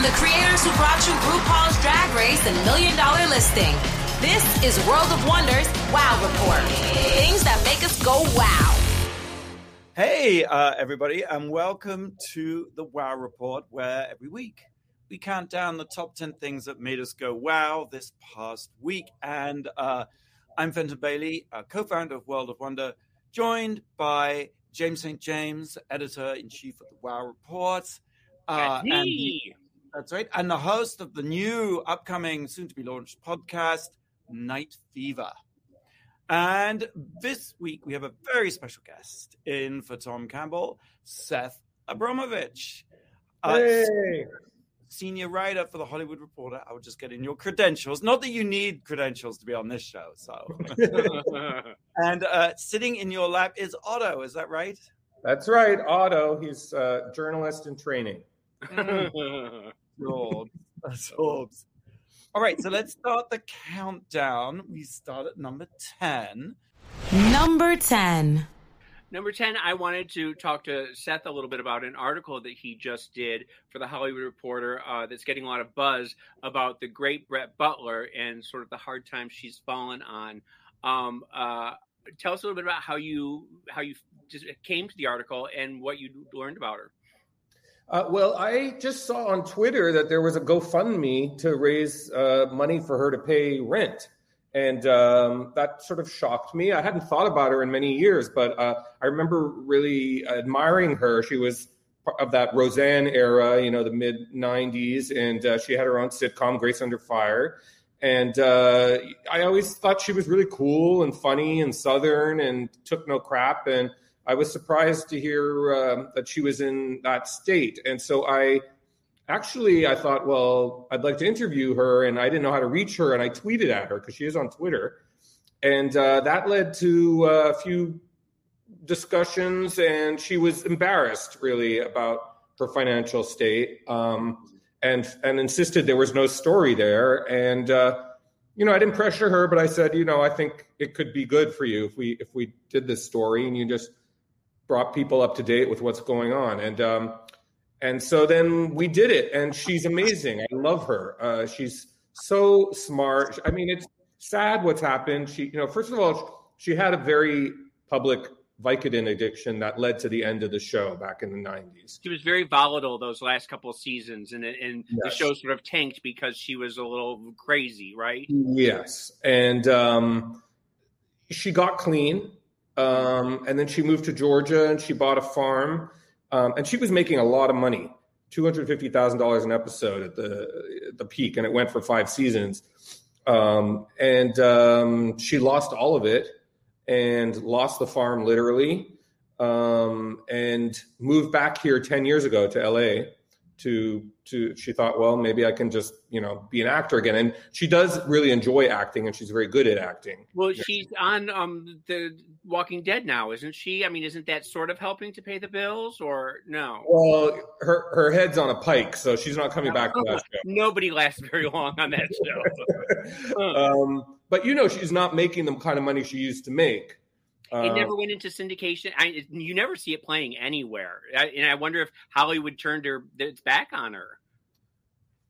From the creators who brought you RuPaul's Drag Race and Million Dollar Listing, this is World of Wonders Wow Report. Things that make us go wow. Hey, uh, everybody, and welcome to the Wow Report, where every week we count down the top 10 things that made us go wow this past week. And uh, I'm Fenton Bailey, co founder of World of Wonder, joined by James St. James, editor in chief of the Wow Report. Uh, and that's right. And the host of the new, upcoming, soon to be launched podcast, Night Fever. And this week we have a very special guest in for Tom Campbell, Seth Abramovitch. Hey. Uh, senior writer for the Hollywood Reporter. I will just get in your credentials. Not that you need credentials to be on this show. So, and uh, sitting in your lap is Otto. Is that right? That's right, Otto. He's a journalist in training. Mm. Absorbs. All right, so let's start the countdown. We start at number 10. Number 10. Number 10, I wanted to talk to Seth a little bit about an article that he just did for the Hollywood Reporter uh, that's getting a lot of buzz about the great Brett Butler and sort of the hard times she's fallen on. Um, uh, tell us a little bit about how you how you just came to the article and what you learned about her. Uh, well, I just saw on Twitter that there was a GoFundMe to raise uh, money for her to pay rent. And um, that sort of shocked me. I hadn't thought about her in many years, but uh, I remember really admiring her. She was of that Roseanne era, you know, the mid 90s, and uh, she had her own sitcom, Grace Under Fire. And uh, I always thought she was really cool and funny and Southern and took no crap. And I was surprised to hear uh, that she was in that state. And so I actually I thought, well, I'd like to interview her, and I didn't know how to reach her, and I tweeted at her because she is on Twitter, and uh, that led to uh, a few discussions, and she was embarrassed really about her financial state, um, and and insisted there was no story there, and. Uh, you know, I didn't pressure her, but I said, you know, I think it could be good for you if we if we did this story and you just brought people up to date with what's going on. And um, and so then we did it, and she's amazing. I love her. Uh, she's so smart. I mean, it's sad what's happened. She, you know, first of all, she had a very public Vicodin addiction that led to the end of the show back in the 90s. She was very volatile those last couple of seasons, and, and yes. the show sort of tanked because she was a little crazy, right? Yes. And um, she got clean, um, and then she moved to Georgia and she bought a farm um, and she was making a lot of money, two hundred fifty thousand dollars an episode at the at the peak, and it went for five seasons. Um, and um, she lost all of it and lost the farm literally, um, and moved back here ten years ago to LA to to she thought well maybe i can just you know be an actor again. And she does really enjoy acting and she's very good at acting. Well she's on um the walking dead now isn't she? I mean isn't that sort of helping to pay the bills or no? Well her her head's on a pike so she's not coming back to that show. Nobody lasts very long on that show. Um but you know she's not making the kind of money she used to make it never went into syndication. I, you never see it playing anywhere, I, and I wonder if Hollywood turned her its back on her.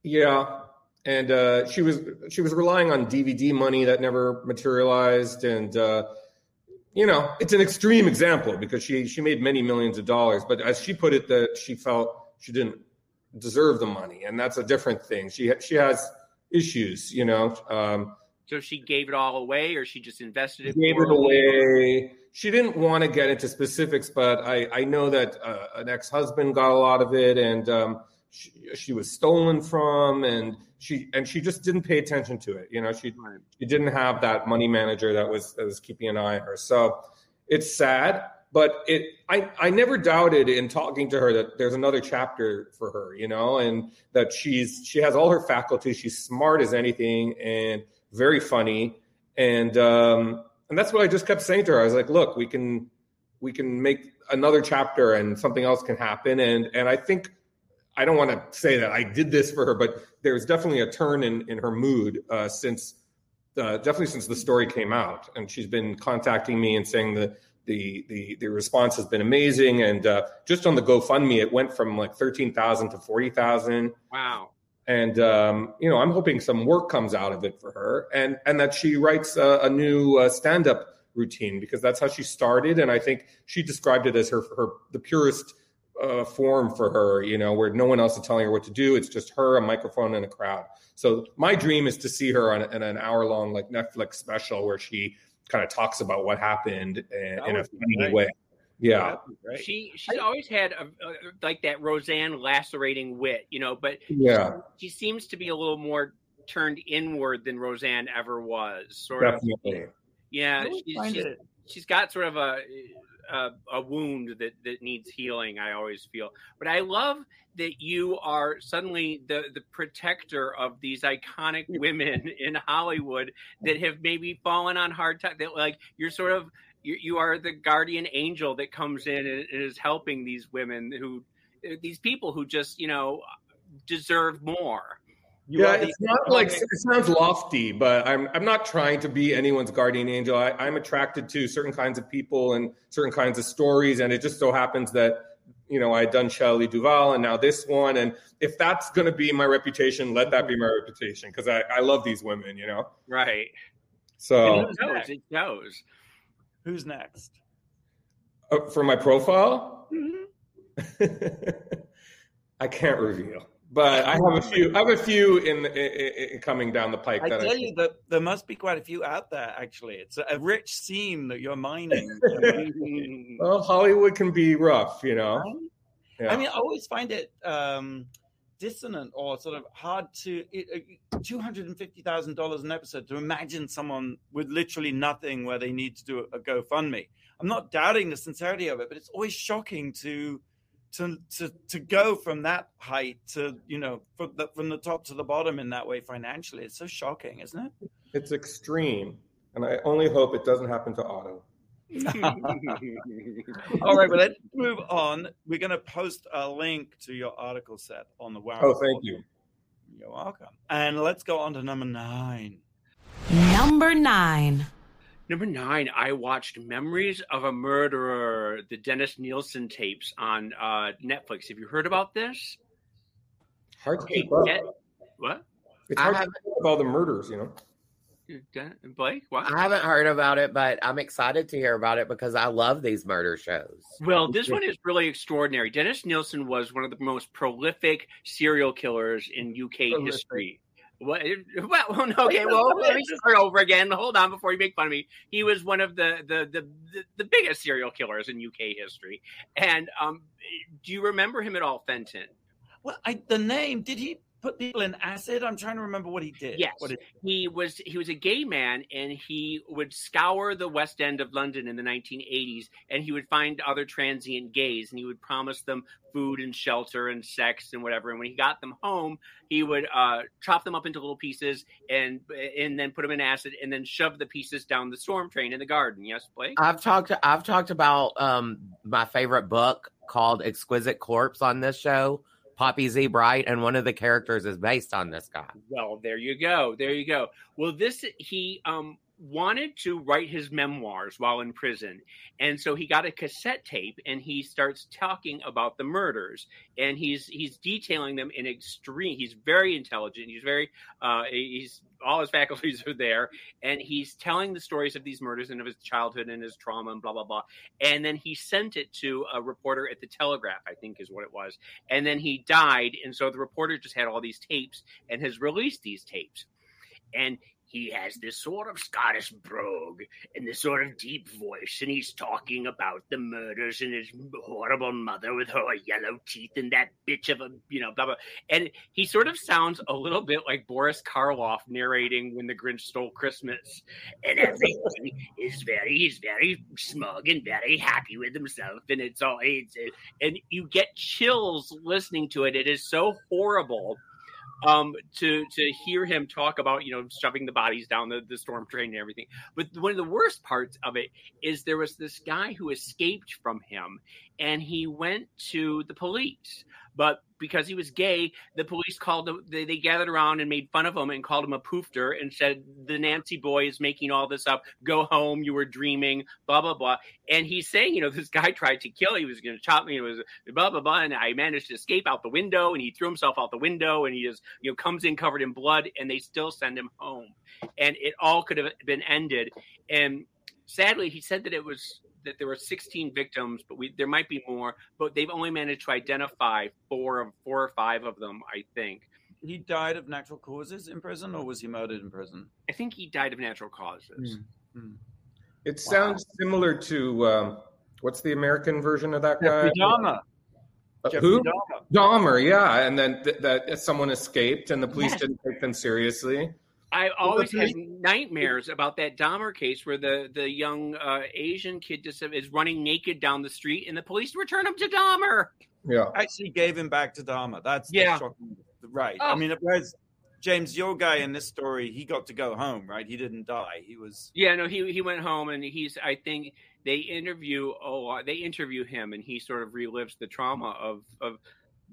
Yeah, and uh, she was she was relying on DVD money that never materialized, and uh, you know it's an extreme example because she she made many millions of dollars, but as she put it, that she felt she didn't deserve the money, and that's a different thing. She she has issues, you know. Um, so she gave it all away, or she just invested it. Gave it away. She didn't want to get into specifics, but I I know that uh, an ex husband got a lot of it, and um, she, she, was stolen from, and she and she just didn't pay attention to it. You know, she she didn't have that money manager that was that was keeping an eye on her. So it's sad, but it I I never doubted in talking to her that there's another chapter for her. You know, and that she's she has all her faculties. She's smart as anything, and very funny, and um, and that's what I just kept saying to her. I was like, look, we can we can make another chapter, and something else can happen, and and I think. I don't want to say that I did this for her, but there's definitely a turn in, in her mood uh, since uh, definitely since the story came out, and she's been contacting me and saying that the the the response has been amazing, and uh, just on the GoFundMe, it went from like thirteen thousand to forty thousand. Wow! And um, you know I'm hoping some work comes out of it for her, and and that she writes a, a new uh, stand up routine because that's how she started, and I think she described it as her her the purest uh, form for her, you know, where no one else is telling her what to do. It's just her, a microphone, and a crowd. So my dream is to see her on, in an hour long like Netflix special where she kind of talks about what happened in, in a funny great. way. Yeah, she she's always had a, a, like that Roseanne lacerating wit, you know, but yeah, she, she, seems to be a little more turned inward than Roseanne ever was. Sort Definitely. of. Yeah, she's, she's, she's got sort of a a, a, wound that that needs healing. I always feel, but I love that you are suddenly the the protector of these iconic women in Hollywood that have maybe fallen on hard times. That like you're sort of you, you are the guardian angel that comes in and, and is helping these women who eh, these people who just you know deserve more. You yeah, it's not like it sounds lofty, but I'm I'm not trying to be anyone's guardian angel. I, I'm attracted to certain kinds of people and certain kinds of stories, and it just so happens that you know I had done Shelley Duvall and now this one, and if that's going to be my reputation, let that be my reputation because I I love these women, you know. Right. So it knows. It knows. Who's next? Uh, for my profile, mm-hmm. I can't reveal but I have a few. I have a few in, in, in coming down the pike. I tell I you that there must be quite a few out there. Actually, it's a rich seam that you're mining. well, Hollywood can be rough, you know. Yeah. I mean, I always find it um, dissonant or sort of hard to uh, thousand dollars an episode to imagine someone with literally nothing where they need to do a, a GoFundMe. I'm not doubting the sincerity of it, but it's always shocking to to to to go from that height to you know from the from the top to the bottom in that way financially. It's so shocking isn't it? It's extreme and i only hope it doesn't happen to otto all right well let's move on we're going to post a link to your article set on the wow oh thank you you're welcome and let's go on to number nine number nine Number nine, I watched Memories of a Murderer, the Dennis Nilsen tapes on uh, Netflix. Have you heard about this? Hard to keep up. Get, what? It's hard to keep up all the murders, you know. Blake, what? I haven't heard about it, but I'm excited to hear about it because I love these murder shows. Well, this one is really extraordinary. Dennis Nilsen was one of the most prolific serial killers in UK prolific. history. What? Well, okay. Well, let me start over again. Hold on before you make fun of me. He was one of the the the, the, the biggest serial killers in UK history. And um, do you remember him at all, Fenton? Well, I, the name. Did he put people in acid? I'm trying to remember what he did. Yes, did... he was he was a gay man, and he would scour the West End of London in the 1980s, and he would find other transient gays, and he would promise them food and shelter and sex and whatever. And when he got them home, he would uh, chop them up into little pieces and and then put them in acid, and then shove the pieces down the storm train in the garden. Yes, Blake. I've talked I've talked about um, my favorite book called Exquisite Corpse on this show Poppy Z Brite, and one of the characters is based on this guy. Well, there you go. There you go. Well, this he um wanted to write his memoirs while in prison. And so he got a cassette tape and he starts talking about the murders and he's he's detailing them in extreme he's very intelligent. He's very uh he's all his faculties are there and he's telling the stories of these murders and of his childhood and his trauma and blah blah blah. And then he sent it to a reporter at the Telegraph, I think is what it was. And then he died and so the reporter just had all these tapes and has released these tapes and he has this sort of Scottish brogue and this sort of deep voice, and he's talking about the murders and his horrible mother with her yellow teeth and that bitch of a, you know, blah, blah. And he sort of sounds a little bit like Boris Karloff narrating When the Grinch Stole Christmas. And everything is very, he's very smug and very happy with himself. And it's all, it's, and you get chills listening to it. It is so horrible um, to to hear him talk about you know shoving the bodies down the, the storm drain and everything. But one of the worst parts of it is there was this guy who escaped from him, and he went to the police. But because he was gay, the police called him. They, they gathered around and made fun of him and called him a poofter and said the Nancy boy is making all this up. Go home, you were dreaming. Blah blah blah. And he's saying, you know, this guy tried to kill. He was going to chop me. It was blah blah blah. And I managed to escape out the window. And he threw himself out the window. And he just you know comes in covered in blood. And they still send him home. And it all could have been ended. And sadly, he said that it was that there were 16 victims, but we there might be more. But they've only managed to identify four of four or five of them, I think. He died of natural causes in prison, or was he murdered in prison? I think he died of natural causes. Mm. It sounds similar to um, what's the American version of that guy? Jeffrey Dahmer. Uh, who? Dahmer. Dahmer, yeah, and then th- that someone escaped, and the police Yes. didn't take them seriously. I always have nightmares about that Dahmer case where the the young uh, Asian kid just is running naked down the street, and the police return him to Dahmer. Yeah, Actually, gave him back to Dahmer. That's Yeah. shocking- right. I Oh. mean, whereas James, your guy in this story, he got to go home, right? He didn't die. He was Yeah, no, he he went home and he's. I think they interview. Oh, they interview him, and he sort of relives the trauma of of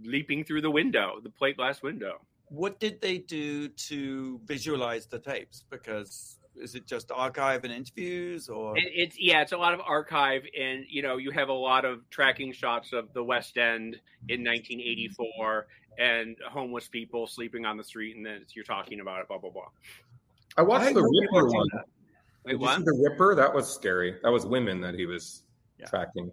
leaping through the window, the plate glass window. What did they do to visualize the tapes? Because is it just archive and interviews, or It, it's yeah, it's a lot of archive, and you know, you have a lot of tracking shots of the West End in 1984 and homeless people sleeping on the street, and then you're talking about it. Blah blah blah. I watched I the Ripper watching one. that. Wait, what? the Ripper? That was scary. That was women that he was Yeah. tracking.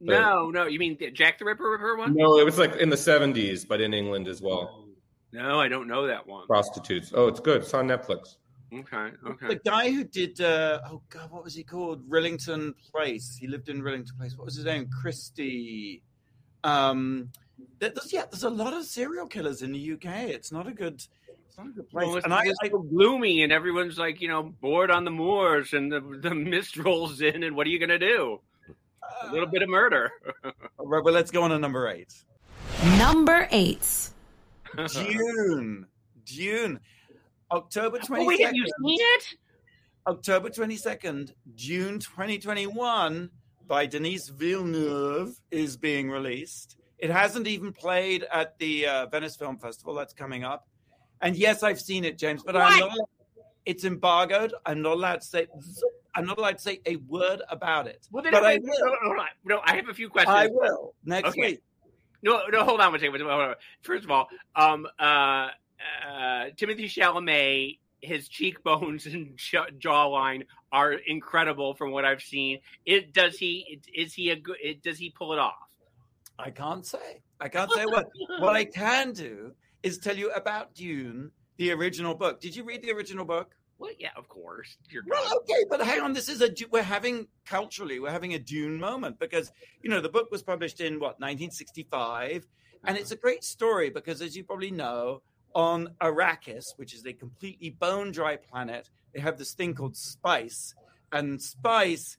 No, no, you mean Jack the Ripper Ripper one? No, it was like in the seventies, but in England as well. No, I don't know that one. Prostitutes. Oh, it's good. It's on Netflix. Okay, Okay. The guy who did, uh, oh god, what was he called? Rillington Place. He lived in Rillington Place. What was his name? Christie. Um, there- there's, yeah, there's a lot of serial killers in the UK. It's not a good, it's not a good place. Well, it's, and I, I, so gloomy, and everyone's like, you know, bored on the moors, and the the mist rolls in, and what are you gonna do? A little bit of murder. right, well, let's go on to number eight. Number eight. Dune, Dune, October Oh, twenty wait, have you seen it? October 22nd, Dune 2021, by Denis Villeneuve, is being released. It hasn't even played at the uh, Venice Film Festival. That's coming up. And yes, I've seen it, James, but I'm not. It's embargoed. I'm not allowed to say. I'm not allowed to say a word about it. Well, then but I will. no, no, no, no, I have a few questions. I will next Okay. week. No, no, hold on one second. Hold on. First of all, um, uh, uh, Timothée Chalamet, his cheekbones and jaw- jawline are incredible from what I've seen. It does he is he a good? Does he pull it off? I can't say. I can't say what. what I can do is tell you about Dune, the original book. Did you read the original book? Well, yeah, of course. You're Well, okay, but hang on. This is a we're having culturally we're having a Dune moment because you know the book was published in what 1965, and it's a great story because as you probably know, on Arrakis, which is a completely bone dry planet, they have this thing called spice, and spice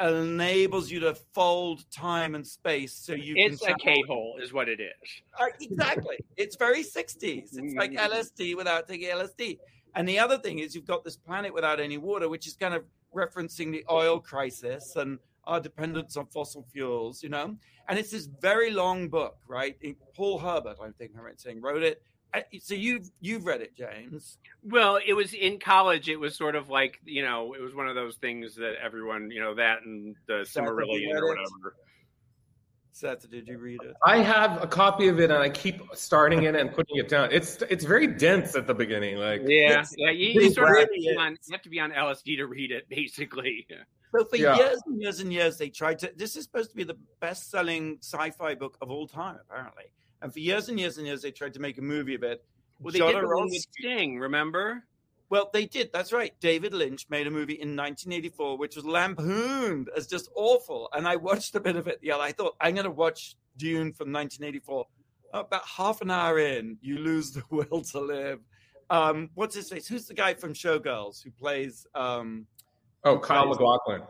enables you to fold time and space so you can. It's can a K hole, is what it is. uh, exactly. It's very 60s. It's like Mm. LSD without taking LSD. And the other thing is, you've got this planet without any water, which is kind of referencing the oil crisis and our dependence on fossil fuels, you know? And it's this very long book, right? Paul Herbert, I think I'm right saying, wrote it. Uh, so you've you've read it, James. Well, it was in college. It was sort of like you know, it was one of those things that everyone you know that and the Silmarillion or whatever. Seth, did you read it? I have a copy of it, and I keep starting it and putting it down. It's it's very dense at the beginning. Like Yeah, yeah. You, you sort of have to, be on, you have to be on LSD to read it, basically. So for Yeah. years and years and years, they tried to. This is supposed to be the best-selling sci-fi book of all time, apparently. And for years and years and years, they tried to make a movie of it. Well, they did the one with Sting, remember? Well, they did. That's right. David Lynch made a movie in 1984, which was lampooned as just awful. And I watched a bit of it Yeah. I thought I'm going to watch Dune from 1984. About half an hour in, you lose the will to live. Um, what's his face? Who's the guy from Showgirls who plays? Um, oh, Kyle MacLachlan.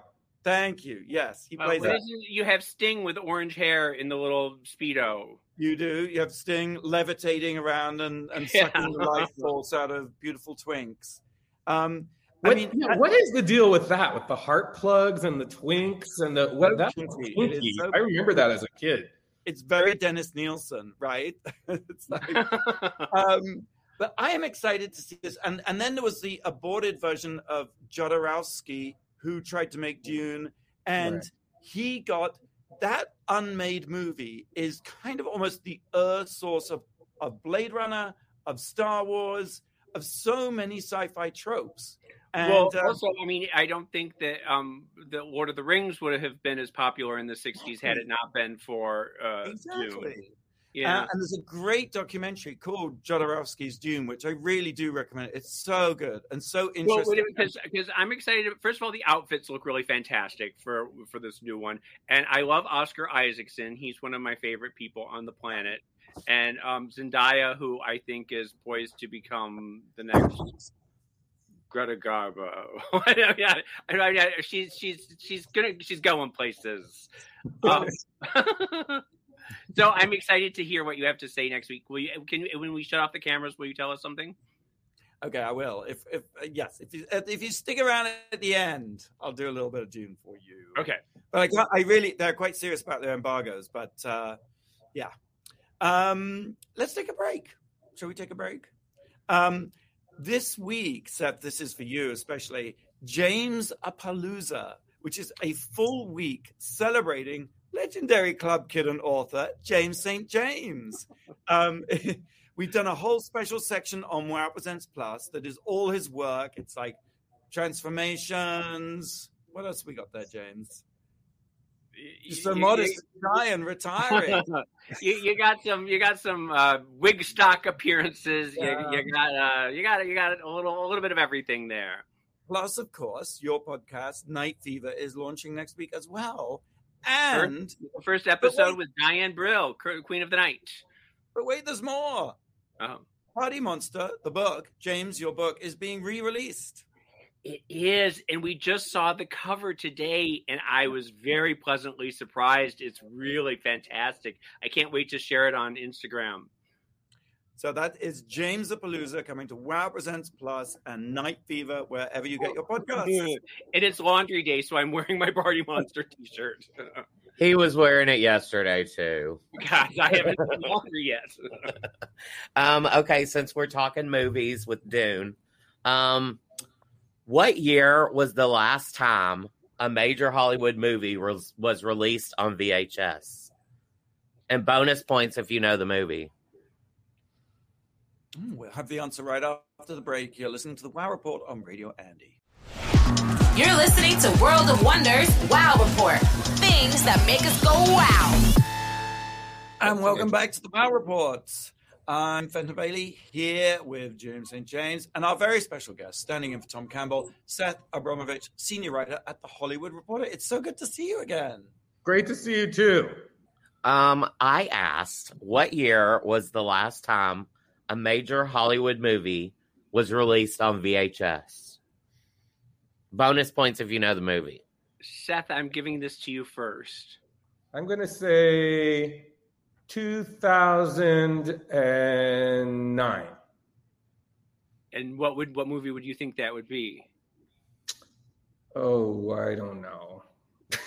thank you. Yes, he Uh, plays what that. is? You have Sting with orange hair in the little speedo. You do. You have Sting levitating around and, and Yeah. sucking the life force out of beautiful twinks. Um, I What, mean, yeah, what is the deal with that? With the heart plugs and the twinks and the what? So That's kinky. It kinky. so I remember that as a kid. it's very Dennis Nilsen, right? it's like, um, but I am excited to see this. And and then there was the aborted version of Jodorowsky who tried to make Dune, and Right. he got that unmade movie is kind of almost the earth source of of Blade Runner, of Star Wars, of so many sci-fi tropes. And well, um, also, I mean, I don't think that um, the Lord of the Rings would have been as popular in the '60s had it not been for uh, Dune. Exactly. Yeah, Uh, and there's a great documentary called Jodorowsky's Dune, which I really do recommend. It's so good and so interesting. because because I'm excited. First of all, the outfits look really fantastic for for this new one, and I love Oscar Isaacson. He's one of my favorite people on the planet, and um, Zendaya, who I think is poised to become the next. Greta Garbo. yeah, she's she's she's gonna she's going places. Um, so I'm excited to hear what you have to say next week. Will you? Can when we shut off the cameras, will you tell us something? okay, I will. If if uh, yes, if you if you stick around at the end, I'll do a little bit of Dune for you. Okay. but I can't, I really they're quite serious about their embargoes. But uh, yeah, um, let's take a break. Shall we take a break? Um, this week, Seth, this is for you especially. James Apalooza, which is a full week celebrating legendary club kid and author James St. James. Um, we've done a whole special section on Wow Presents Plus that is all his work. It's like transformations. What else we got there, James? You're so You- modest, shy, and retiring. you, you got some you got some uh, Wigstock appearances. You, Yeah. you got uh, you got you got a little a little bit of everything there. Plus, of course, your podcast, Night Fever, is launching next week as well. And The first episode was Diane Brill, Queen of the Night. but wait, there's more. Oh. Party Monster, the book, James, your book, is being re-released. It is, and we just saw the cover today, and I was very pleasantly surprised. It's really fantastic. I can't wait to share it on Instagram. So that is James the Palooza coming to Wow Presents Plus and Night Fever wherever you get your podcasts. and it's laundry day, so I'm wearing my Party Monster T-shirt. He was wearing it yesterday too. God, I haven't done laundry yet. Um, okay, since we're talking movies with Dune, um, what year was the last time a major Hollywood movie was, was released on VHS? And bonus points if you know the movie. Mm, We'll have the answer right after the break. You're listening to the Wow Report on Radio Andy. You're listening to World of Wonders Wow Report. Things that make us go wow. And welcome back to the Wow Reports. I'm Fenton Bailey here with James St. James and our very special guest, standing in for Tom Campbell, Seth Abramovitch, senior writer at the Hollywood Reporter. It's so good to see you again. Great to see you too. Um, I asked what year was the last time a major Hollywood movie was released on VHS? Bonus points if you know the movie. Seth, I'm giving this to you first. I'm going to say 2009. And what would what movie would you think that would be? Oh, I don't know.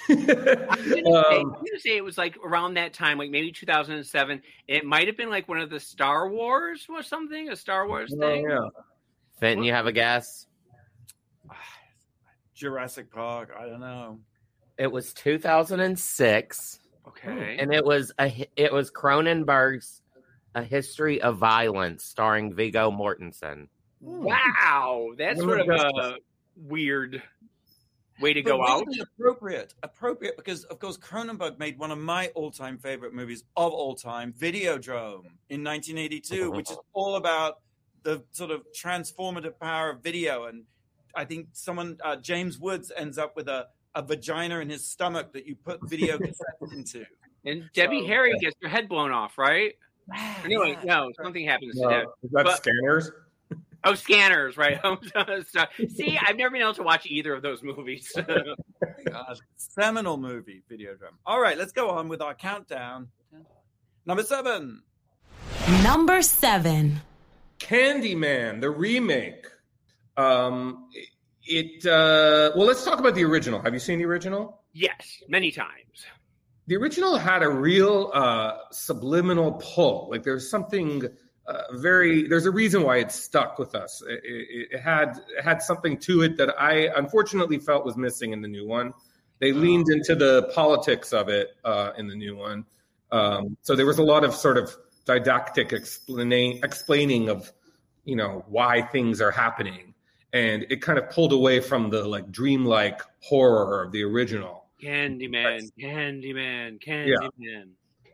I'm gonna, say, I'm gonna say it was like around that time, like maybe 2007. It might have been like one of the Star Wars or something, a Star Wars oh, thing. yeah. Fenton, you have a guess? Jurassic Park, I don't know. It was 2006. Okay. and it was a it was Cronenberg's A History of Violence, starring Viggo Mortensen. Hmm. wow, that's sort of a weird way to But go out. really Appropriate, appropriate, because of course Cronenberg made one of my all-time favorite movies of all time, Videodrome, in 1982, which is all about the sort of transformative power of video. And I think someone, uh, James Woods, ends up with a, a vagina in his stomach that you put video cassettes into. And Debbie So- Harry gets her head blown off, right? Anyway, no, something happens to No, Deb. is that But- scanners? Oh, scanners, right? See, I've never been able to watch either of those movies. God, seminal movie, Videodrome. All right, let's go on with our countdown. Number seven. Number seven. Candyman, the remake. Um, it. Uh, well, let's talk about the original. Have you seen the original? yes, many times. the original had a real uh, subliminal pull. Like there's something uh, very. There's a reason why it stuck with us. It, it, it had it had something to it that I unfortunately felt was missing in the new one. They leaned into the politics of it uh, in the new one. Um, so there was a lot of sort of didactic explaining explaining of you know why things are happening and it kind of pulled away from the like dreamlike horror of the original Candyman, Candyman, Candyman. Yeah.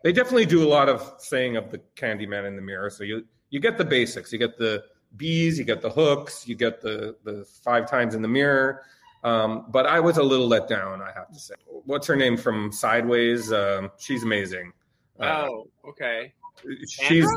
They definitely do a lot of saying of the Candyman in the mirror. So you you get the basics. You get the bees, you get the hooks, you get the the five times in the mirror. Um, but I was a little let down, I have to say. What's her name from Sideways? Um, she's amazing. Uh, oh, okay. She's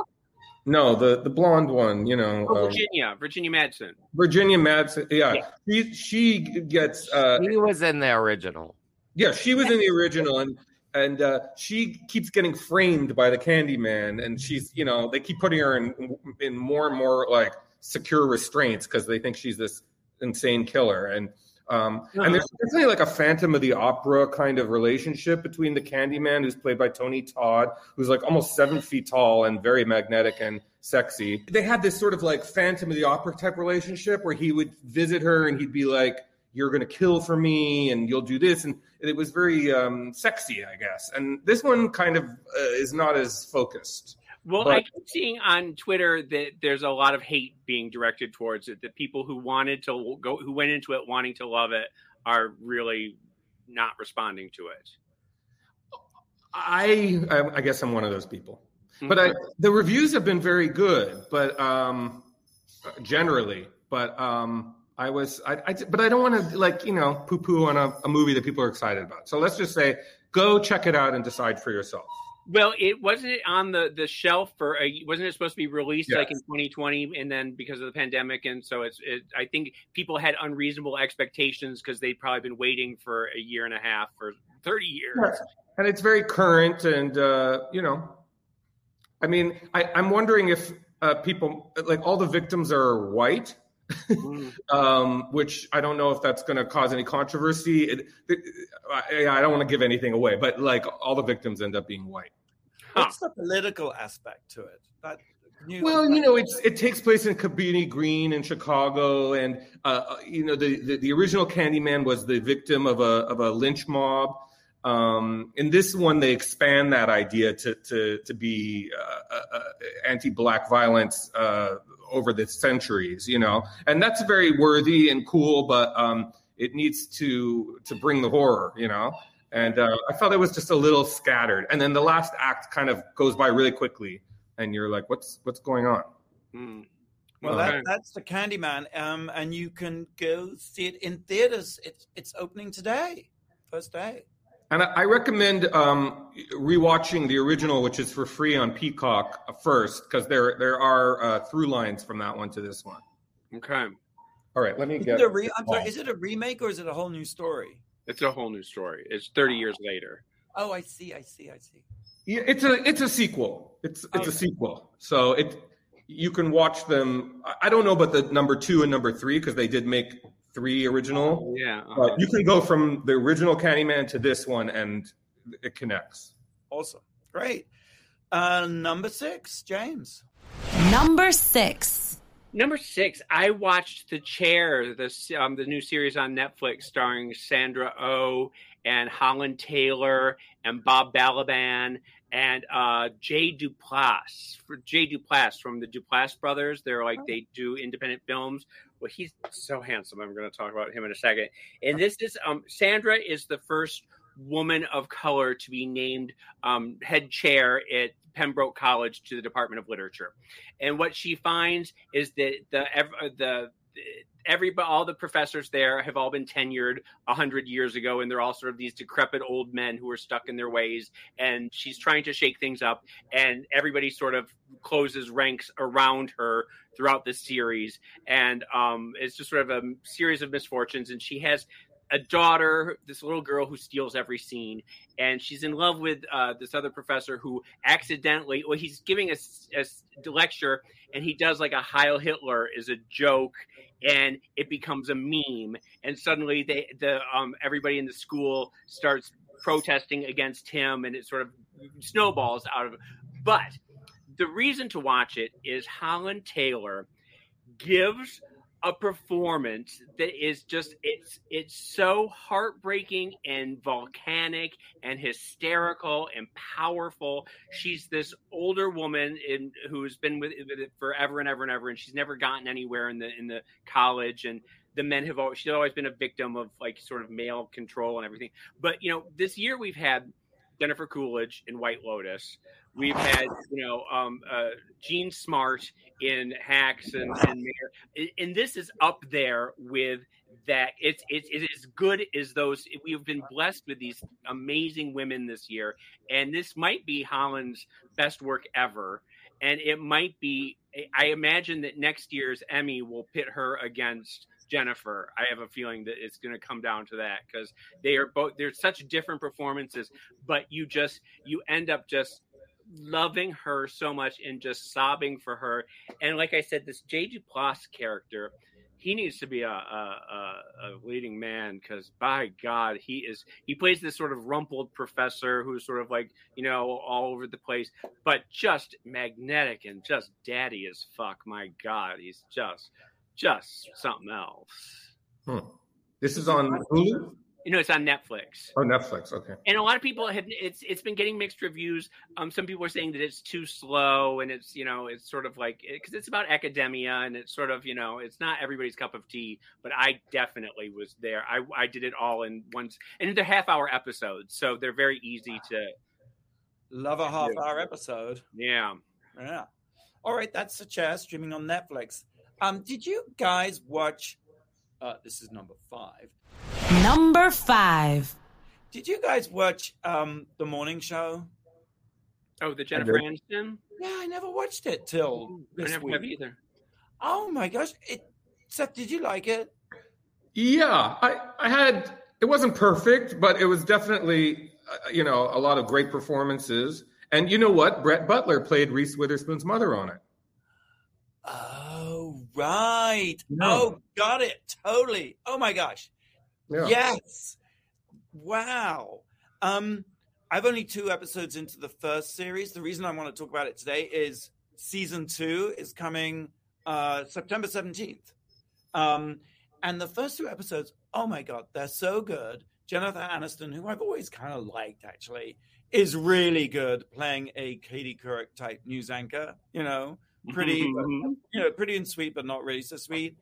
no the the blonde one. You know, oh, Virginia, um, Virginia Madsen. Virginia Madsen. Yeah, yeah. she she gets. Uh, he was in the original. Yeah, she was in the original, and and uh, she keeps getting framed by the Candyman, and she's you know they keep putting her in in more and more like secure restraints because they think she's this insane killer, and um, uh-huh. and there's definitely like a Phantom of the Opera kind of relationship between the Candyman, who's played by Tony Todd, who's like almost seven feet tall and very magnetic and sexy. They had this sort of like Phantom of the Opera type relationship where he would visit her and he'd be like you're going to kill for me and you'll do this and it was very um, sexy i guess. And this one kind of uh, is not as focused. Well but, i keep seeing on twitter that there's a lot of hate being directed towards it that people who wanted to go who went into it wanting to love it are really not responding to it. I i guess i'm one of those people. Mm-hmm. but I, the reviews have been very good but um generally. But um I was, I, I but I don't want to like you know poo poo on a, a, movie that people are excited about. So let's just say go check it out and decide for yourself. Well, it wasn't it on the the shelf for a, wasn't it supposed to be released yes. like in 2020 and then because of the pandemic and so it's it, I think people had unreasonable expectations because they'd probably been waiting for a year and a half or 30 years. Yes. And it's very current and uh, you know, I mean, I, I'm wondering if uh, people like all the victims are white Mm. um, which I don't know if that's going to cause any controversy. It, it, I, I, don't want to give anything away, but like all the victims end up being white. What's the political aspect to it? That, you well, you know, it's it takes place in Cabrini Green in Chicago, and uh, uh, you know, the, the, the original Candyman was the victim of a of a lynch mob. Um, in this one, they expand that idea to to to be uh, uh, uh anti-black violence uh, over the centuries, you know, and that's very worthy and cool, but um, it needs to to bring the horror, you know. And uh, I felt it was just a little scattered, and then the last act kind of goes by really quickly, and you're like, "What's what's going on?" Mm. Well, that, that's the Candyman, um, and you can go see it in theaters. It's it's opening today, first day. And I recommend um, rewatching the original, which is for free on Peacock uh, first, because there there are uh, through lines from that one to this one. Okay. All right. Let me is get. It a re- I'm sorry. Is it a remake or is it a whole new story? It's a whole new story. It's 30 years later. Oh, I see. I see. I see. Yeah, it's a it's a sequel. It's it's okay. a sequel. So it you can watch them. I don't know about the number two and number three because they did make three original. Yeah. Uh-huh. But you can go from the original Candyman to this one and it connects. Awesome. Great. Uh, number six, James. Number six. Number six, I watched The Chair, this um, the new series on Netflix starring Sandra O oh and Holland Taylor and Bob Balaban and uh, Jay Duplass. For Jay Duplass from the Duplass brothers, they're like oh. they do independent films. Well, he's so handsome. I'm going to talk about him in a second. And this is um, Sandra is the first woman of color to be named um, head chair at Pembroke College to the Department of Literature. And what she finds is that the the every all the professors there have all been tenured a hundred years ago, and they're all sort of these decrepit old men who are stuck in their ways. And she's trying to shake things up, and everybody sort of closes ranks around her throughout the series. And um, it's just sort of a series of misfortunes. And she has a daughter, this little girl who steals every scene, and she's in love with uh, this other professor who accidentally, well, he's giving a, a lecture, and he does like a Heil Hitler is a joke, and it becomes a meme, and suddenly they, the um, everybody in the school starts protesting against him, and it sort of snowballs out of. But the reason to watch it is Holland Taylor gives a performance that is just it's it's so heartbreaking and volcanic and hysterical and powerful. She's this older woman in who's been with, with it forever and ever and ever and she's never gotten anywhere in the in the college and the men have always she's always been a victim of like sort of male control and everything. But you know this year we've had jennifer coolidge in white lotus We've had, you know, um, uh, Jean Smart in Hacks and, and Mare. and this is up there with that. It's it's it is good as those. We've been blessed with these amazing women this year, and this might be Holland's best work ever. And it might be. I imagine that next year's Emmy will pit her against Jennifer. I have a feeling that it's going to come down to that because they are both. They're such different performances, but you just you end up just loving her so much and just sobbing for her. And like I said, this Jay Duplass character, he needs to be a, a, a leading man because by God, he is. He plays this sort of rumpled professor who's sort of like you know all over the place, but just magnetic and just daddy as fuck. My God, he's just just something else. Hmm. This is on Hulu. You know, it's on Netflix. Oh, Netflix. Okay. And a lot of people have it's it's been getting mixed reviews. Um, some people are saying that it's too slow, and it's you know it's sort of like because it's about academia, and it's sort of you know it's not everybody's cup of tea. But I definitely was there. I I did it all in once, and they're half hour episodes, so they're very easy to. Love a half hour episode. Yeah. Yeah. All right, that's the chair streaming on Netflix. Um, did you guys watch? Uh, this is number five. Number five. Did you guys watch um the morning show? Oh, the Jennifer Aniston. Yeah, I never watched it till this I never week. have either. Oh my gosh! It, Seth, did you like it? Yeah, I, I had it wasn't perfect, but it was definitely uh, you know a lot of great performances. And you know what? Brett Butler played Reese Witherspoon's mother on it. Oh right. Yeah. Oh, got it. Totally. Oh my gosh. Yeah. Yes. Wow. Um, I've only two episodes into the first series. The reason I want to talk about it today is season two is coming uh, September 17th. Um, and the first two episodes, oh my God, they're so good. Jennifer Aniston, who I've always kind of liked actually, is really good playing a Katie Couric type news anchor, you know, pretty, Mhm. you know, pretty and sweet, but not really so sweet.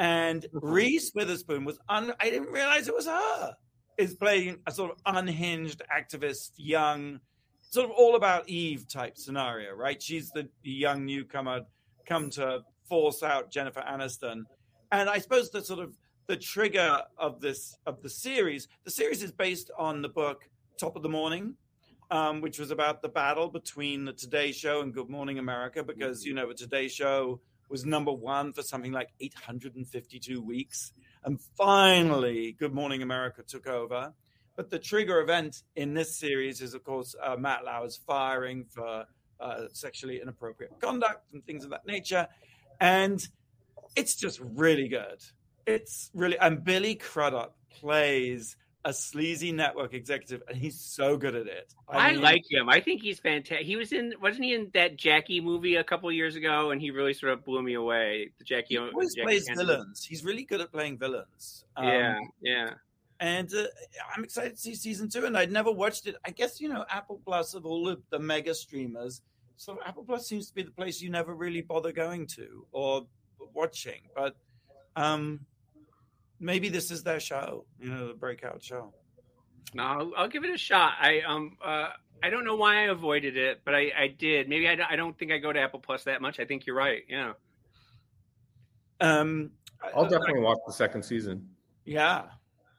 And Reese Witherspoon was un- I didn't realize it was her. Is playing a sort of unhinged activist, young, sort of all about Eve type scenario, right? She's the young newcomer come to force out Jennifer Aniston. And I suppose the sort of the trigger of this of the series, the series is based on the book Top of the Morning, um, which was about the battle between the Today Show and Good Morning America, because you know the Today Show was number one for something like 852 weeks. And finally, Good Morning America took over. But the trigger event in this series is, of course, uh, Matt Lauer's firing for uh, sexually inappropriate conduct and things of that nature. And it's just really good. It's really, and Billy Crudup plays a sleazy network executive, and he's so good at it. I mean, like him. I think he's fantastic. He was in, wasn't he in that Jackie movie a couple years ago? And he really sort of blew me away. The Jackie, He always Jackie plays villains. He's really good at playing villains. Um, yeah, yeah. and uh, I'm excited to see season two. And I'd never watched it. I guess you know Apple Plus of all of the mega streamers. So Apple Plus seems to be the place you never really bother going to or watching. But um, maybe this is that show. You know, the breakout show. No, I'll, I'll give it a shot. I um uh I don't know why I avoided it, but I I did. Maybe I, don't- I don't think I go to Apple Plus that much. I think you're right. Yeah. Um, I'll definitely watch the second season. yeah,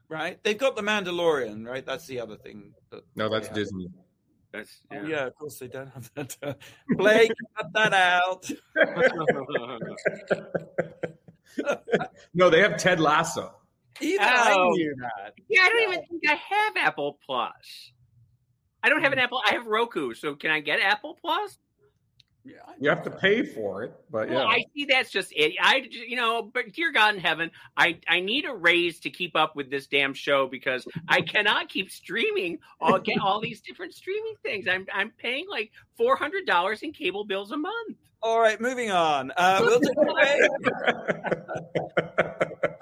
right. They've got the Mandalorian, right? That's the other thing. that- No, that's. Disney. That's Oh, yeah. yeah, of course they don't have that. Uh, Blake, cut that out. no, they have Ted Lasso. Even I Oh. knew that. yeah, I don't even think I have Apple Plus. I don't have an Apple. I have Roku. So can I get Apple Plus? Yeah, You have to pay for it, but yeah. I see that's just it. I, you know, but dear God in heaven, I, I need a raise to keep up with this damn show because I cannot keep streaming all get all these different streaming things. I'm I'm paying like four hundred dollars in cable bills a month. All right, moving on. Uh, we'll take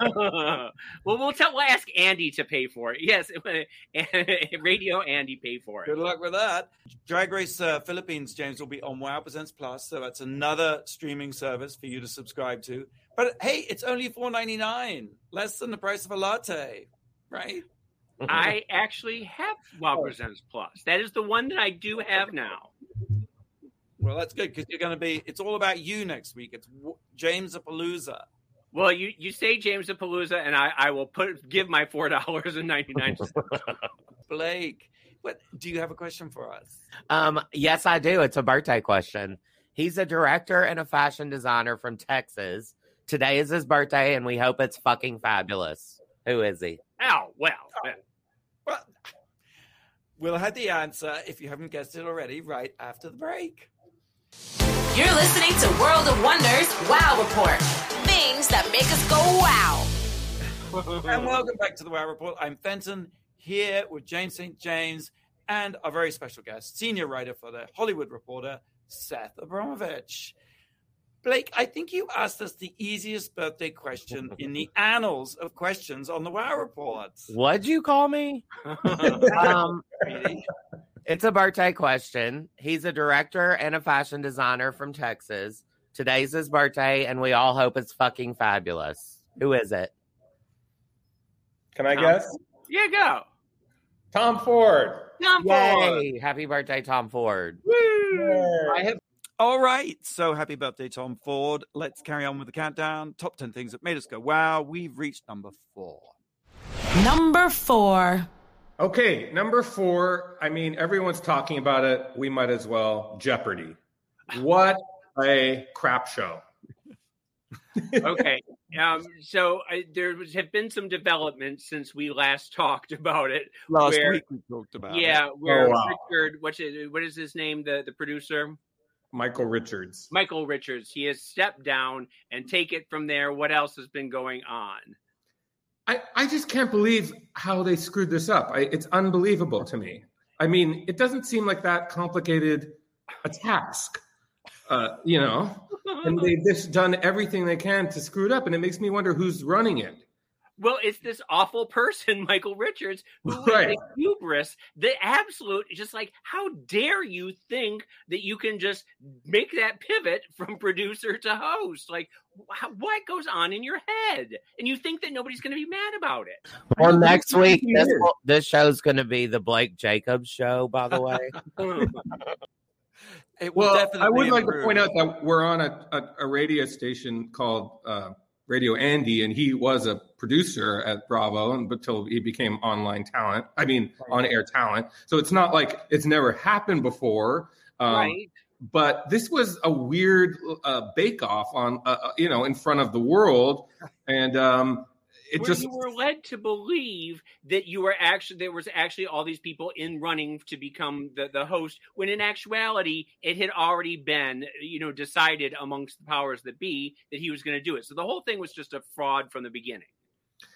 well, we'll tell. We'll ask Andy to pay for it. Yes, Radio Andy pay for it. Good luck with that. Drag Race uh, Philippines, James, will be on Wow Presents Plus, so that's another streaming service for you to subscribe to. But hey, it's only four ninety nine, less than the price of a latte, right? I actually have Wow Presents Plus. That is the one that I do have now. Well, that's good because you're going to be. It's all about you next week. It's w- James Palooza. Well, you, you say James of Palooza, and I, I will put give my four dollars and ninety nine. Blake, what do you have a question for us? Um, yes, I do. It's a birthday question. He's a director and a fashion designer from Texas. Today is his birthday, and we hope it's fucking fabulous. Who is he? Oh well, Well, we'll have the answer if you haven't guessed it already right after the break. You're listening to World of Wonders Wow Report. Things that make us go wow. and welcome back to the Wow Report. I'm Fenton here with James St. James and our very special guest, senior writer for the Hollywood Reporter, Seth Abramovitch. Blake, I think you asked us the easiest birthday question in the annals of questions on the Wow Reports. What'd you call me? um, it's a birthday question. He's a director and a fashion designer from Texas. Today's his birthday, and we all hope it's fucking fabulous. Who is it? Can I Tom? guess? yeah, go. Tom Ford. Tom Ford. Happy birthday, Tom Ford. I have. All right. So happy birthday, Tom Ford. Let's carry on with the countdown. Top 10 things that made us go wow. We've reached number four. Number four. Okay, number four. I mean, everyone's talking about it. We might as well. Jeopardy. What a crap show. okay. Um, so I, there was, have been some developments since we last talked about it. Last Where- week we talked about it. Yeah, where wow. Richard, what's his, what is his name? The the producer, Michael Richards. Michael Richards. He has stepped down and take it from there. What else has been going on? I, I just can't believe how they screwed this up. I, it's unbelievable to me. I mean, it doesn't seem like that complicated a task, uh, you know. And they've just done everything they can to screw it up, and it makes me wonder who's running it. Well, it's this awful person, Michael Richards, who is Right. the hubris, the absolute, just like, how dare you think that you can just make that pivot from producer to host? Like, wh- what goes on in your head? And you think that nobody's going to be mad about it? Well, next week, he this, is. this show's going to be the Blake Jacobs show, by the way. It will Well, I would like to point out that we're on a, a, a radio station called uh, Radio Andy, and he was a producer at Bravo and- until he became online talent. I mean, on air talent. So it's not like it's never happened before. Um, right? But this was a weird uh, bake off on, uh, uh, you know, in front of the world. And um, it Where just, you were led to believe that you were actually there was actually all these people in running to become the, the host when in actuality it had already been you know decided amongst the powers that be that he was going to do it so the whole thing was just a fraud from the beginning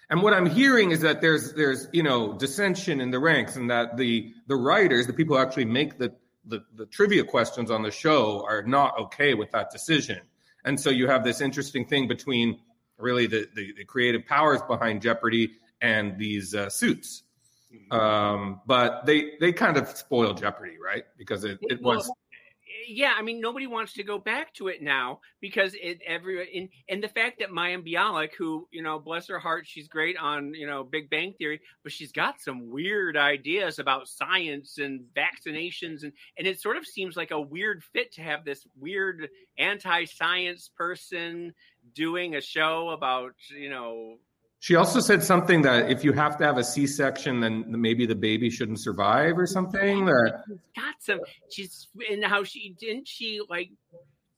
And what I'm hearing is that there's there's you know dissension in the ranks, and that the the writers, the people who actually make the the, the trivia questions on the show, are not okay with that decision. And so you have this interesting thing between really the the, the creative powers behind Jeopardy and these uh, suits. Um, but they they kind of spoil Jeopardy, right? Because it, it was yeah i mean nobody wants to go back to it now because it every and, and the fact that Mayim bialik who you know bless her heart she's great on you know big bang theory but she's got some weird ideas about science and vaccinations and and it sort of seems like a weird fit to have this weird anti-science person doing a show about you know She also said something that if you have to have a C-section, then maybe the baby shouldn't survive or something. That she's got some she's and how she didn't she like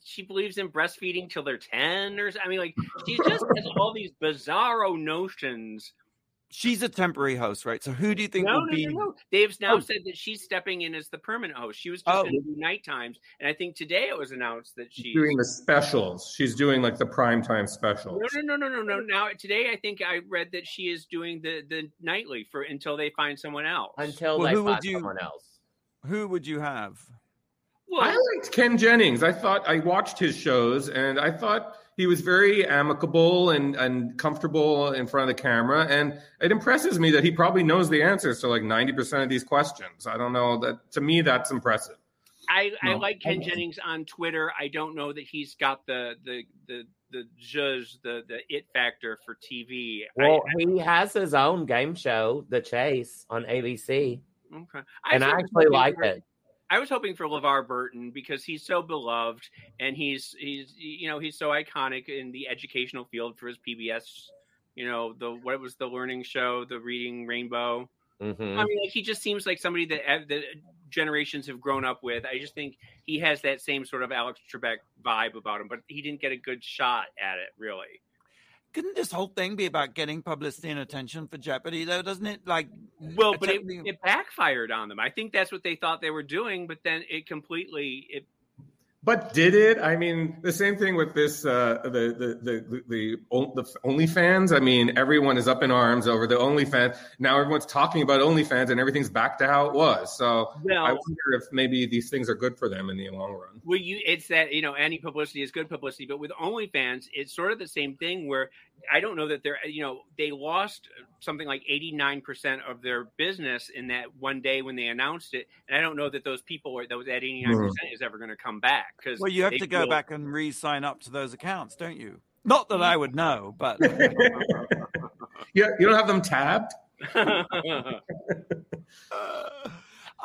she believes in breastfeeding till they're 10 or i mean like she just has all these bizarro notions She's a temporary host, right? So who do you think No, will no, be? no, no. They've now Oh. said that she's stepping in as the permanent host. She was just Oh. going to do night times, and I think today it was announced that she's She's doing the specials. She's doing like the primetime specials. No, no, no, no, no, no. Now today, I think I read that she is doing the the nightly for until they find someone else. Until Well, they who would find you- someone else. Who would you have? well, I liked Ken Jennings. I thought I watched his shows and I thought he was very amicable and, and comfortable in front of the camera. And it impresses me that he probably knows the answers to like 90% of these questions. I don't know that to me, that's impressive. I, I like Ken Jennings on Twitter. I don't know that he's got the the the the zhuzh, the the it factor for TV. Well, he has his own game show, The Chase, on ABC, I, okay. and I actually like for- it. I was hoping for LeVar Burton because he's so beloved and he's he's you know he's so iconic in the educational field for his PBS. You know the what was the learning show, the Reading Rainbow. Mhm. I mean, like he just seems like somebody that uh, that generations have grown up with. I just think he has that same sort of Alex Trebek vibe about him, but he didn't get a good shot at it, really. Couldn't this whole thing be about getting publicity and attention for Jeopardy, though? Doesn't it? Like, Well, but it, it backfired on them. I think that's what they thought they were doing, but then it completely it But did it? I mean, the same thing with this uh, the, the the the the OnlyFans. I mean, everyone is up in arms over the OnlyFans. Now everyone's talking about OnlyFans, and everything's back to how it was. So I wonder if maybe these things are good for them in the long run. Well, you it's that you know any publicity is good publicity, but with OnlyFans, it's sort of the same thing where I don't know that they're you know they lost something like eighty nine percent of their business in that one day when they announced it, and I don't know that those people or those that eighty nine percent is ever going to come back because well, you have to go feel- back and re-sign up to those accounts, don't you? Not that I would know, but yeah, you don't have them tabbed. uh,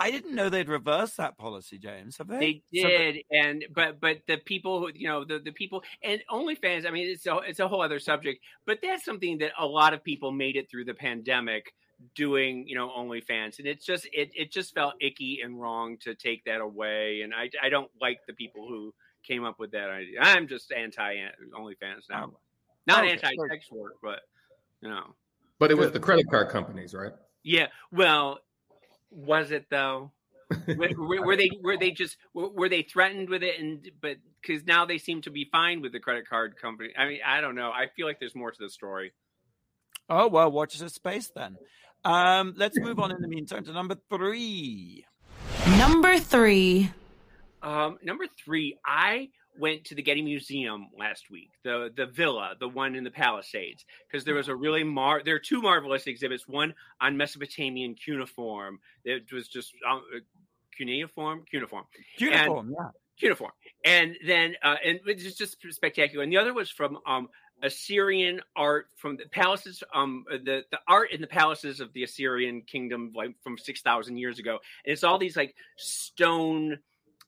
I didn't know they'd reverse that policy, James. Have they? They So- did, and but but the people who you know the the people and OnlyFans. I mean, it's a it's a whole other subject, but that's something that a lot of people made it through the pandemic doing you know OnlyFans, and it's just it it just felt icky and wrong to take that away, and I I don't like the people who came up with that idea. I'm just anti OnlyFans oh, now, Oh. not Okay, anti sex work, but you know, But it was the credit card companies, right? yeah. Well, was it though? were, were, were they were they just were, were they threatened with it and but because now they seem to be fine with the credit card company i mean i don't know i feel like there's more to the story Oh well, watch this space then. Um, let's move on in the meantime to number three. Number three. um number three i went to the getty museum last week the the villa the one in the palisades because there was a really mar there are two marvelous exhibits one on mesopotamian cuneiform it was just um, uh, cuneiform cuneiform Uniform, yeah. cuneiform and then uh and it's just spectacular and the other was from um assyrian art from the palaces um the the art in the palaces of the assyrian kingdom like from 6000 years ago and it's all these like stone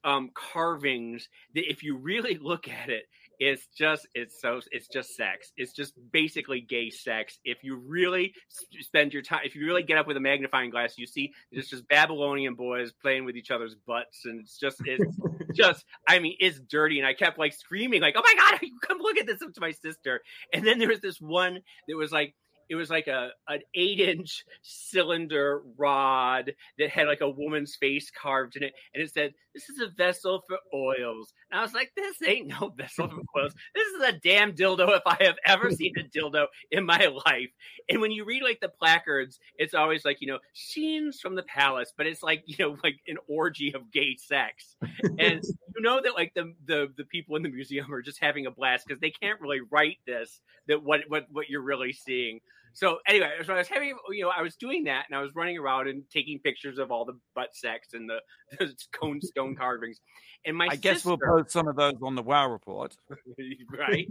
um carvings that if you really look at it it's just it's so it's just sex. It's just basically gay sex. If you really spend your time if you really get up with a magnifying glass you see it's just babylonian boys playing with each other's butts and it's just it's just i mean it's dirty and i kept like screaming like oh my god come look at this to my sister. And then there was this one that was like it was like a an eight inch cylinder rod that had like a woman's face carved in it and it said this is a vessel for oils. And i was like this ain't no vessel for oils. This is a damn dildo if i have ever seen a dildo in my life. And when you read like the placards it's always like you know scenes from the palace but it's like you know like an orgy of gay sex. And you know that like the the the people in the museum are just having a blast because they can't really write this that what what what you're really seeing so anyway so i was having you know i was doing that and i was running around and taking pictures of all the butt sex and the, the cone stone carvings and my I guess we'll post some of those on the Wow Report. right?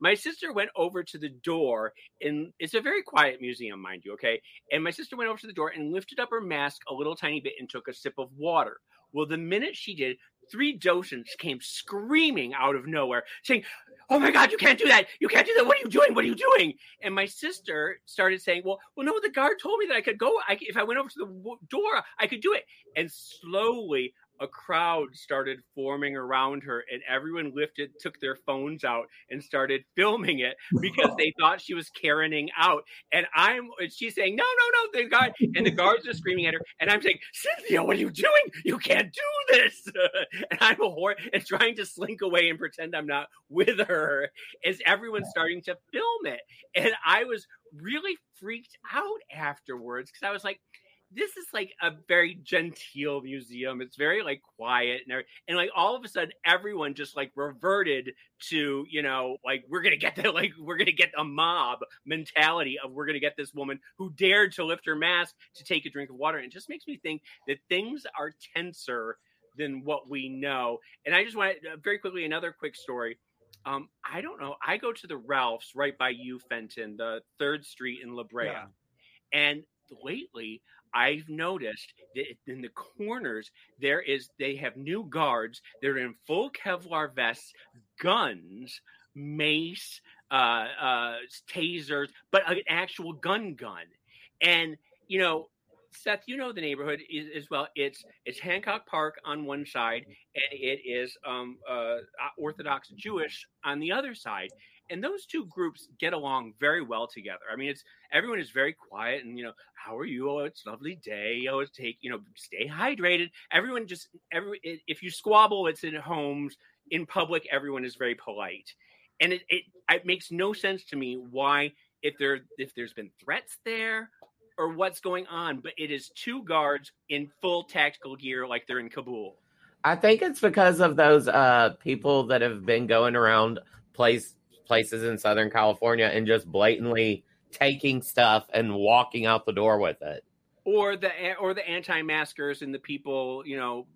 my sister went over to the door, and it's a very quiet museum, mind you, okay? And my sister went over to the door and lifted up her mask a little tiny bit and took a sip of water. Well, the minute she did, three docents came screaming out of nowhere, saying, Oh my God, you can't do that. You can't do that. What are you doing? What are you doing? And my sister started saying, Well, well, no, the guard told me that I could go. I, if I went over to the door, I could do it. And slowly, a crowd started forming around her and everyone lifted took their phones out and started filming it because they thought she was caroning out. And i'm and she's saying no no no the guard and the guards are screaming at her and i'm saying cynthia what are you doing? You can't do this. And i'm a whore and trying to slink away and pretend i'm not with her as everyone's starting to film it. And i was really freaked out afterwards because i was like this is like a very genteel museum. It's very like quiet and and like all of a sudden everyone just like reverted to you know like we're gonna get the like we're gonna get a mob mentality of we're gonna get this woman who dared to lift her mask to take a drink of water. And it just makes me think that things are tenser than what we know. And I just want uh, very quickly another quick story. Um, I don't know. I go to the Ralphs right by you, Fenton, the Third Street in La Brea, yeah. and lately I've noticed that in the corners there is they have new guards. They're in full Kevlar vests, guns, mace, uh, uh, tasers, but an actual gun gun. And you know, Seth, you know the neighborhood as well. It's it's Hancock Park on one side, and it is um, uh, Orthodox Jewish on the other side and those two groups get along very well together. I mean, it's everyone is very quiet and you know, how are you? Oh, it's lovely day. Oh, it's take you know, stay hydrated. Everyone just every if you squabble, it's in homes. In public, everyone is very polite, and it it, it makes no sense to me why if there if there's been threats there or what's going on, but it is two guards in full tactical gear like they're in Kabul. I think it's because of those uh, people that have been going around place places in Southern California and just blatantly taking stuff and walking out the door with it. Or the or the anti-maskers and the people, you know,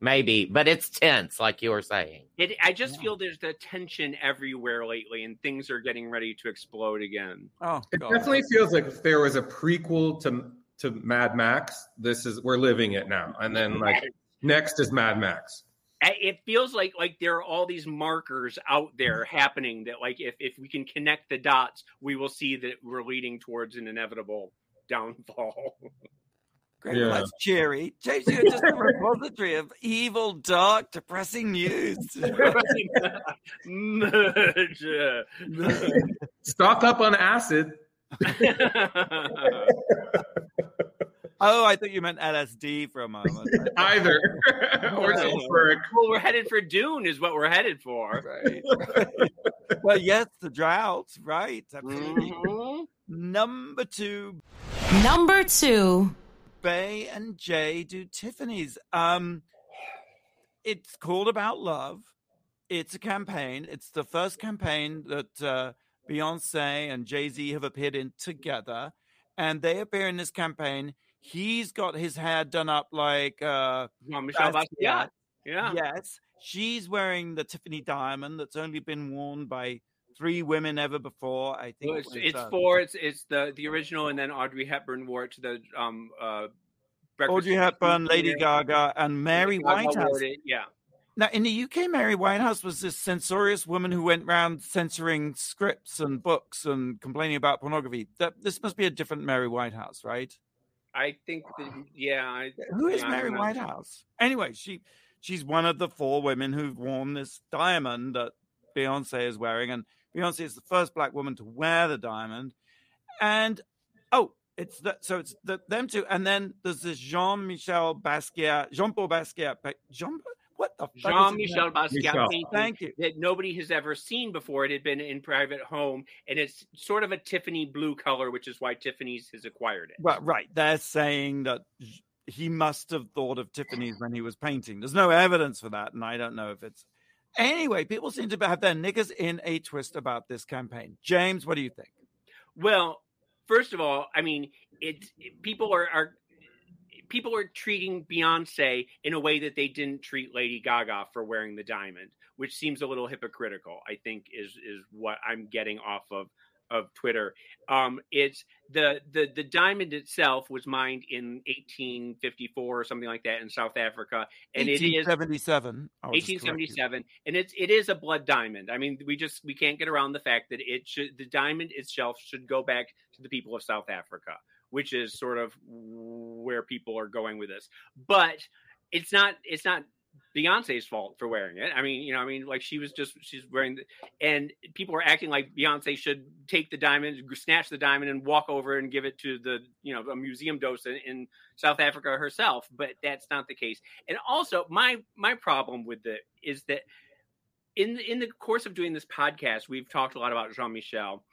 maybe, but it's tense, like you were saying. It, I just yeah. feel there's the tension everywhere lately, and things are getting ready to explode again. Oh, it God. definitely feels like if there was a prequel to to Mad Max, this is we're living it now, and then like next is Mad Max it feels like like there are all these markers out there mm-hmm. happening that like if, if we can connect the dots we will see that we're leading towards an inevitable downfall Great, yeah. that's cheery. James, you're just a repository of evil, dark, depressing news. Stock up on acid. Oh, I thought you meant LSD for a moment. Either or sulfuric. Well, we're headed for Dune, is what we're headed for. Right. well, yes, the droughts, right? Mm-hmm. Number two. Number two. Bey and Jay do Tiffany's. Um, it's called About Love. It's a campaign. It's the first campaign that uh, Beyonce and Jay Z have appeared in together, and they appear in this campaign He's got his hair done up like uh, Michelle Basquiat. Yeah. Yes. She's wearing the Tiffany diamond that's only been worn by three women ever before. I think well, it's, it's uh, four. It's it's the the original, and then Audrey Hepburn wore it to the um uh. Audrey Hepburn, Lady Gaga, and Mary Whitehouse. yeah. Now, in the UK, Mary Whitehouse was this censorious woman who went around censoring scripts and books and complaining about pornography. That this must be a different Mary Whitehouse, right? I think that yeah. I, Who is Mary Whitehouse? Anyway, she she's one of the four women who've worn this diamond that Beyonce is wearing, and Beyonce is the first black woman to wear the diamond. And oh, it's that so it's the, them two, and then there's this Jean Michel Basquiat, Jean Paul Basquiat, Jean what the Jean Michel Basquiat painting Thank you. that nobody has ever seen before. It had been in private home, and it's sort of a Tiffany blue color, which is why Tiffany's has acquired it. Well, right. They're saying that he must have thought of Tiffany's when he was painting. There's no evidence for that, and I don't know if it's anyway. People seem to have their knickers in a twist about this campaign. James, what do you think? Well, first of all, I mean, it, it people are, are people are treating Beyonce in a way that they didn't treat Lady Gaga for wearing the diamond, which seems a little hypocritical. I think is is what I'm getting off of of Twitter. Um, it's the the the diamond itself was mined in 1854 or something like that in South Africa, and 1877, it is 1877, and it's it is a blood diamond. I mean, we just we can't get around the fact that it should the diamond itself should go back to the people of South Africa which is sort of where people are going with this. But it's not it's not Beyonce's fault for wearing it. I mean, you know, I mean, like she was just she's wearing, the, and people are acting like Beyonce should take the diamond, snatch the diamond, and walk over and give it to the you know a museum docent in South Africa herself. But that's not the case. And also, my my problem with it is that in in the course of doing this podcast, we've talked a lot about Jean Michel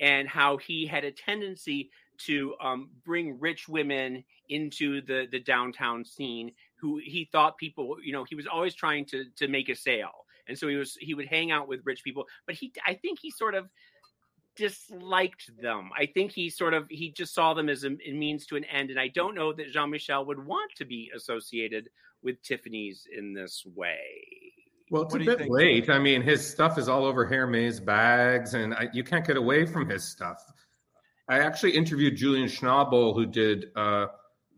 and how he had a tendency to um, bring rich women into the the downtown scene who he thought people you know he was always trying to to make a sale and so he was he would hang out with rich people but he i think he sort of disliked them i think he sort of he just saw them as a, a means to an end and i don't know that jean-michel would want to be associated with tiffany's in this way well, it's what a bit think? late. I mean, his stuff is all over Hermes bags, and I, you can't get away from his stuff. I actually interviewed Julian Schnabel, who did uh,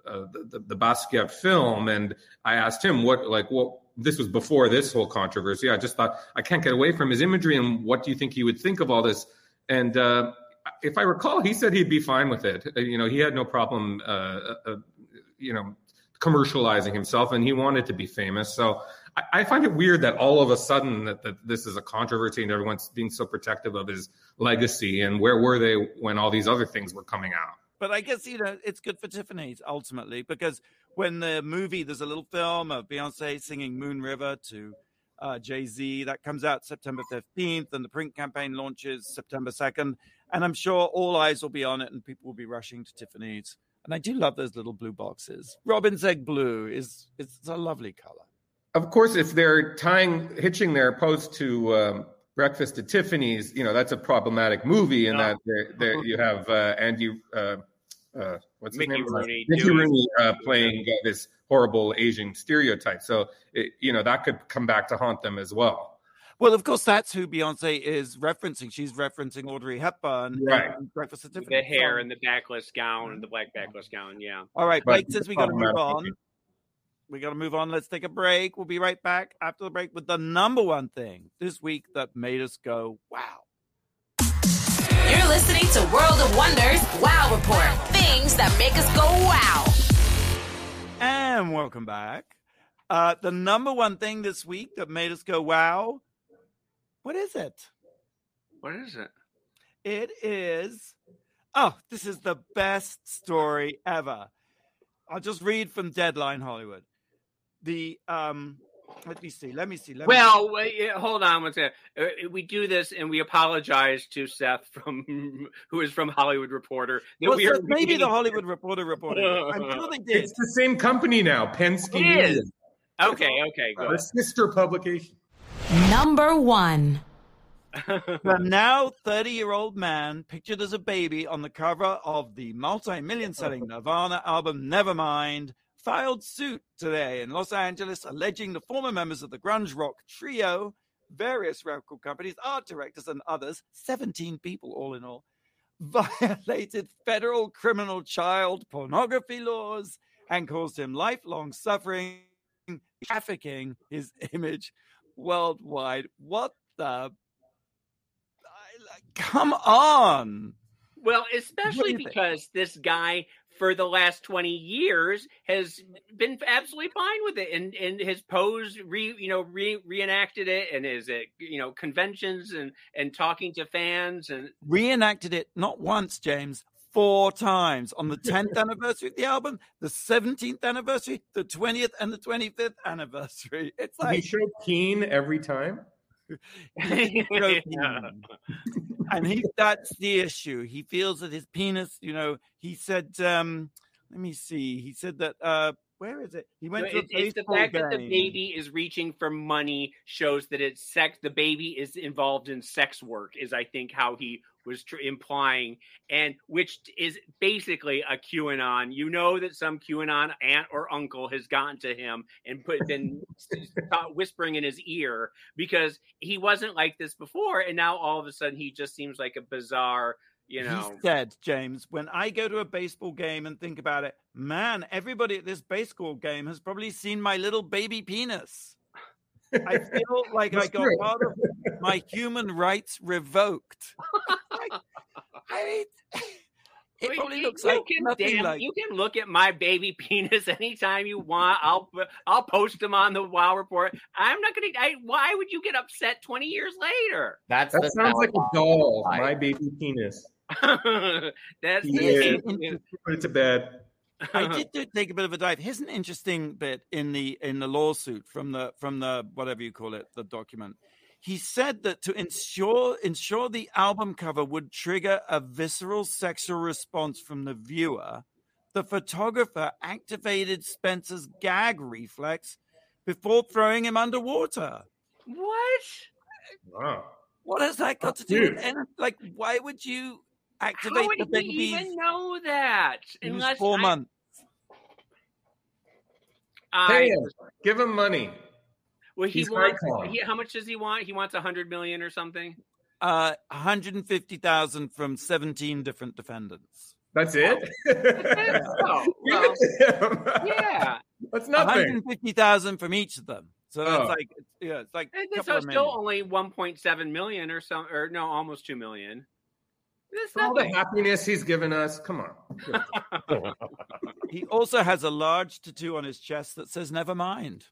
uh, the, the Basquiat film, and I asked him what, like, what this was before this whole controversy. I just thought I can't get away from his imagery, and what do you think he would think of all this? And uh, if I recall, he said he'd be fine with it. Uh, you know, he had no problem, uh, uh, you know, commercializing himself, and he wanted to be famous. So I, find it weird that all of a sudden that, that this is a controversy and everyone's being so protective of his legacy. And where were they when all these other things were coming out? But I guess you know it's good for Tiffany's ultimately because when the movie there's a little film of Beyonce singing Moon River to uh, Jay Z that comes out September 15th, and the print campaign launches September 2nd, and I'm sure all eyes will be on it, and people will be rushing to Tiffany's. And I do love those little blue boxes. Robin's egg blue is it's a lovely color of course, if they're tying hitching their post to um, Breakfast at Tiffany's, you know that's a problematic movie, in that there, there you have uh, Andy, uh, uh, what's Mickey his name? Rooney, Mickey Rooney uh, playing uh, this horrible Asian stereotype. So it, you know that could come back to haunt them as well. Well, of course, that's who Beyonce is referencing. She's referencing Audrey Hepburn, right? Breakfast at Tiffany's. The hair and the backless gown and the black backless gown. Yeah. All right, Blake. Since we got to move on, we got to move on. Let's take a break. We'll be right back after the break with the number one thing this week that made us go, wow. You're listening to World of Wonders Wow Report things that make us go wow. And welcome back. Uh, the number one thing this week that made us go wow. What is it? What is it? It is. Oh, this is the best story ever. I'll just read from Deadline Hollywood the um let me see. Let me see. Let well, me wait, hold on one second. Uh, we do this, and we apologize to Seth from who is from Hollywood Reporter. Well, we Seth, maybe the Hollywood Reporter reported. I'm sure they did. It's the same company now, Penske. It is. Okay. Okay. Go. The sister publication. Number one. the now 30 year old man pictured as a baby on the cover of the multi million selling Nirvana album Nevermind filed suit today in Los Angeles alleging the former members of the grunge rock trio, various record companies, art directors, and others, 17 people all in all, violated federal criminal child pornography laws and caused him lifelong suffering, trafficking his image worldwide. What the? Come on. Well, especially because this guy for the last 20 years has mm-hmm. been absolutely fine with it and and has posed re you know re, reenacted it and is it you know conventions and and talking to fans and reenacted it not once james four times. On the 10th anniversary of the album the 17th anniversary the 20th and the 25th anniversary. It's like he showed keen every time and he that's the issue. He feels that his penis, you know, he said, um, let me see. He said that uh where is it? He went to it's the fact game. that the baby is reaching for money shows that it's sex. The baby is involved in sex work. Is I think how he was tr- implying, and which is basically a QAnon. You know that some QAnon aunt or uncle has gotten to him and put been whispering in his ear because he wasn't like this before, and now all of a sudden he just seems like a bizarre you know. He said, James, when I go to a baseball game and think about it, man, everybody at this baseball game has probably seen my little baby penis. I feel like I got part of my human rights revoked. like, I mean, It Well, probably you- looks you like can, nothing damn, like. you can look at my baby penis anytime you want. I'll I'll post them on the Wow Report. I'm not gonna. I, why would you get upset 20 years later? That's That the sounds like a doll. Right. My baby penis. That's Yeah. the Put it to bed. I did do, take a bit of a dive. Here's an interesting bit in the in the lawsuit from the from the whatever you call it, the document. He said that to ensure ensure the album cover would trigger a visceral sexual response from the viewer, the photographer activated Spencer's gag reflex before throwing him underwater. what? Wow. What has that got to do with any, like why would you activate How would the he even know that? He Unless four I- months. I, Pay him. Give him money. Well, he He's wants. He, how much does he want? He wants a hundred million or something. Uh, 150,000 from 17 different defendants. That's it. Oh, well, it to him. yeah. That's nothing. 150,000 from each of them. So that's Oh. like, yeah, it's like And a so it's still million. only 1.7 million or some, or no, almost two million. That's For all the happiness he's given us. Come on. He also has a large tattoo on his chest that says "Never mind."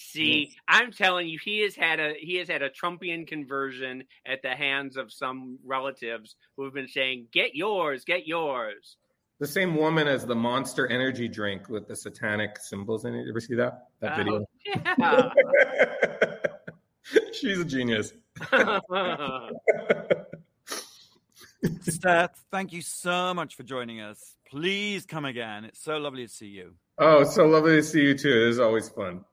See, I'm telling you, he has had a he has had a Trumpian conversion at the hands of some relatives who have been saying, "Get yours, get yours." The same woman as the Monster Energy drink with the satanic symbols in it. You ever see that? That video. Oh, She's a genius. Seth, thank you so much for joining us. Please come again. It's so lovely to see you. Oh, so lovely to see you too. It is always fun.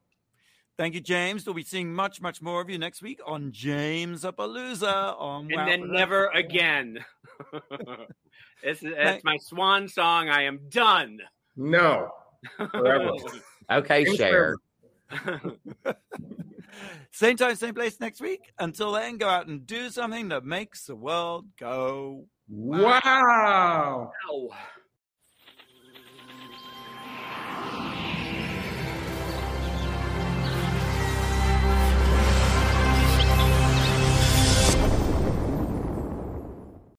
Thank you, James. We'll be seeing much, much more of you next week on James Appalooza on and Wow then never again. it's, it's my swan song. I am done. No. Forever. Okay, share. Same time, same place next week. Until then, go out and do something that makes the world go Wow. Ow.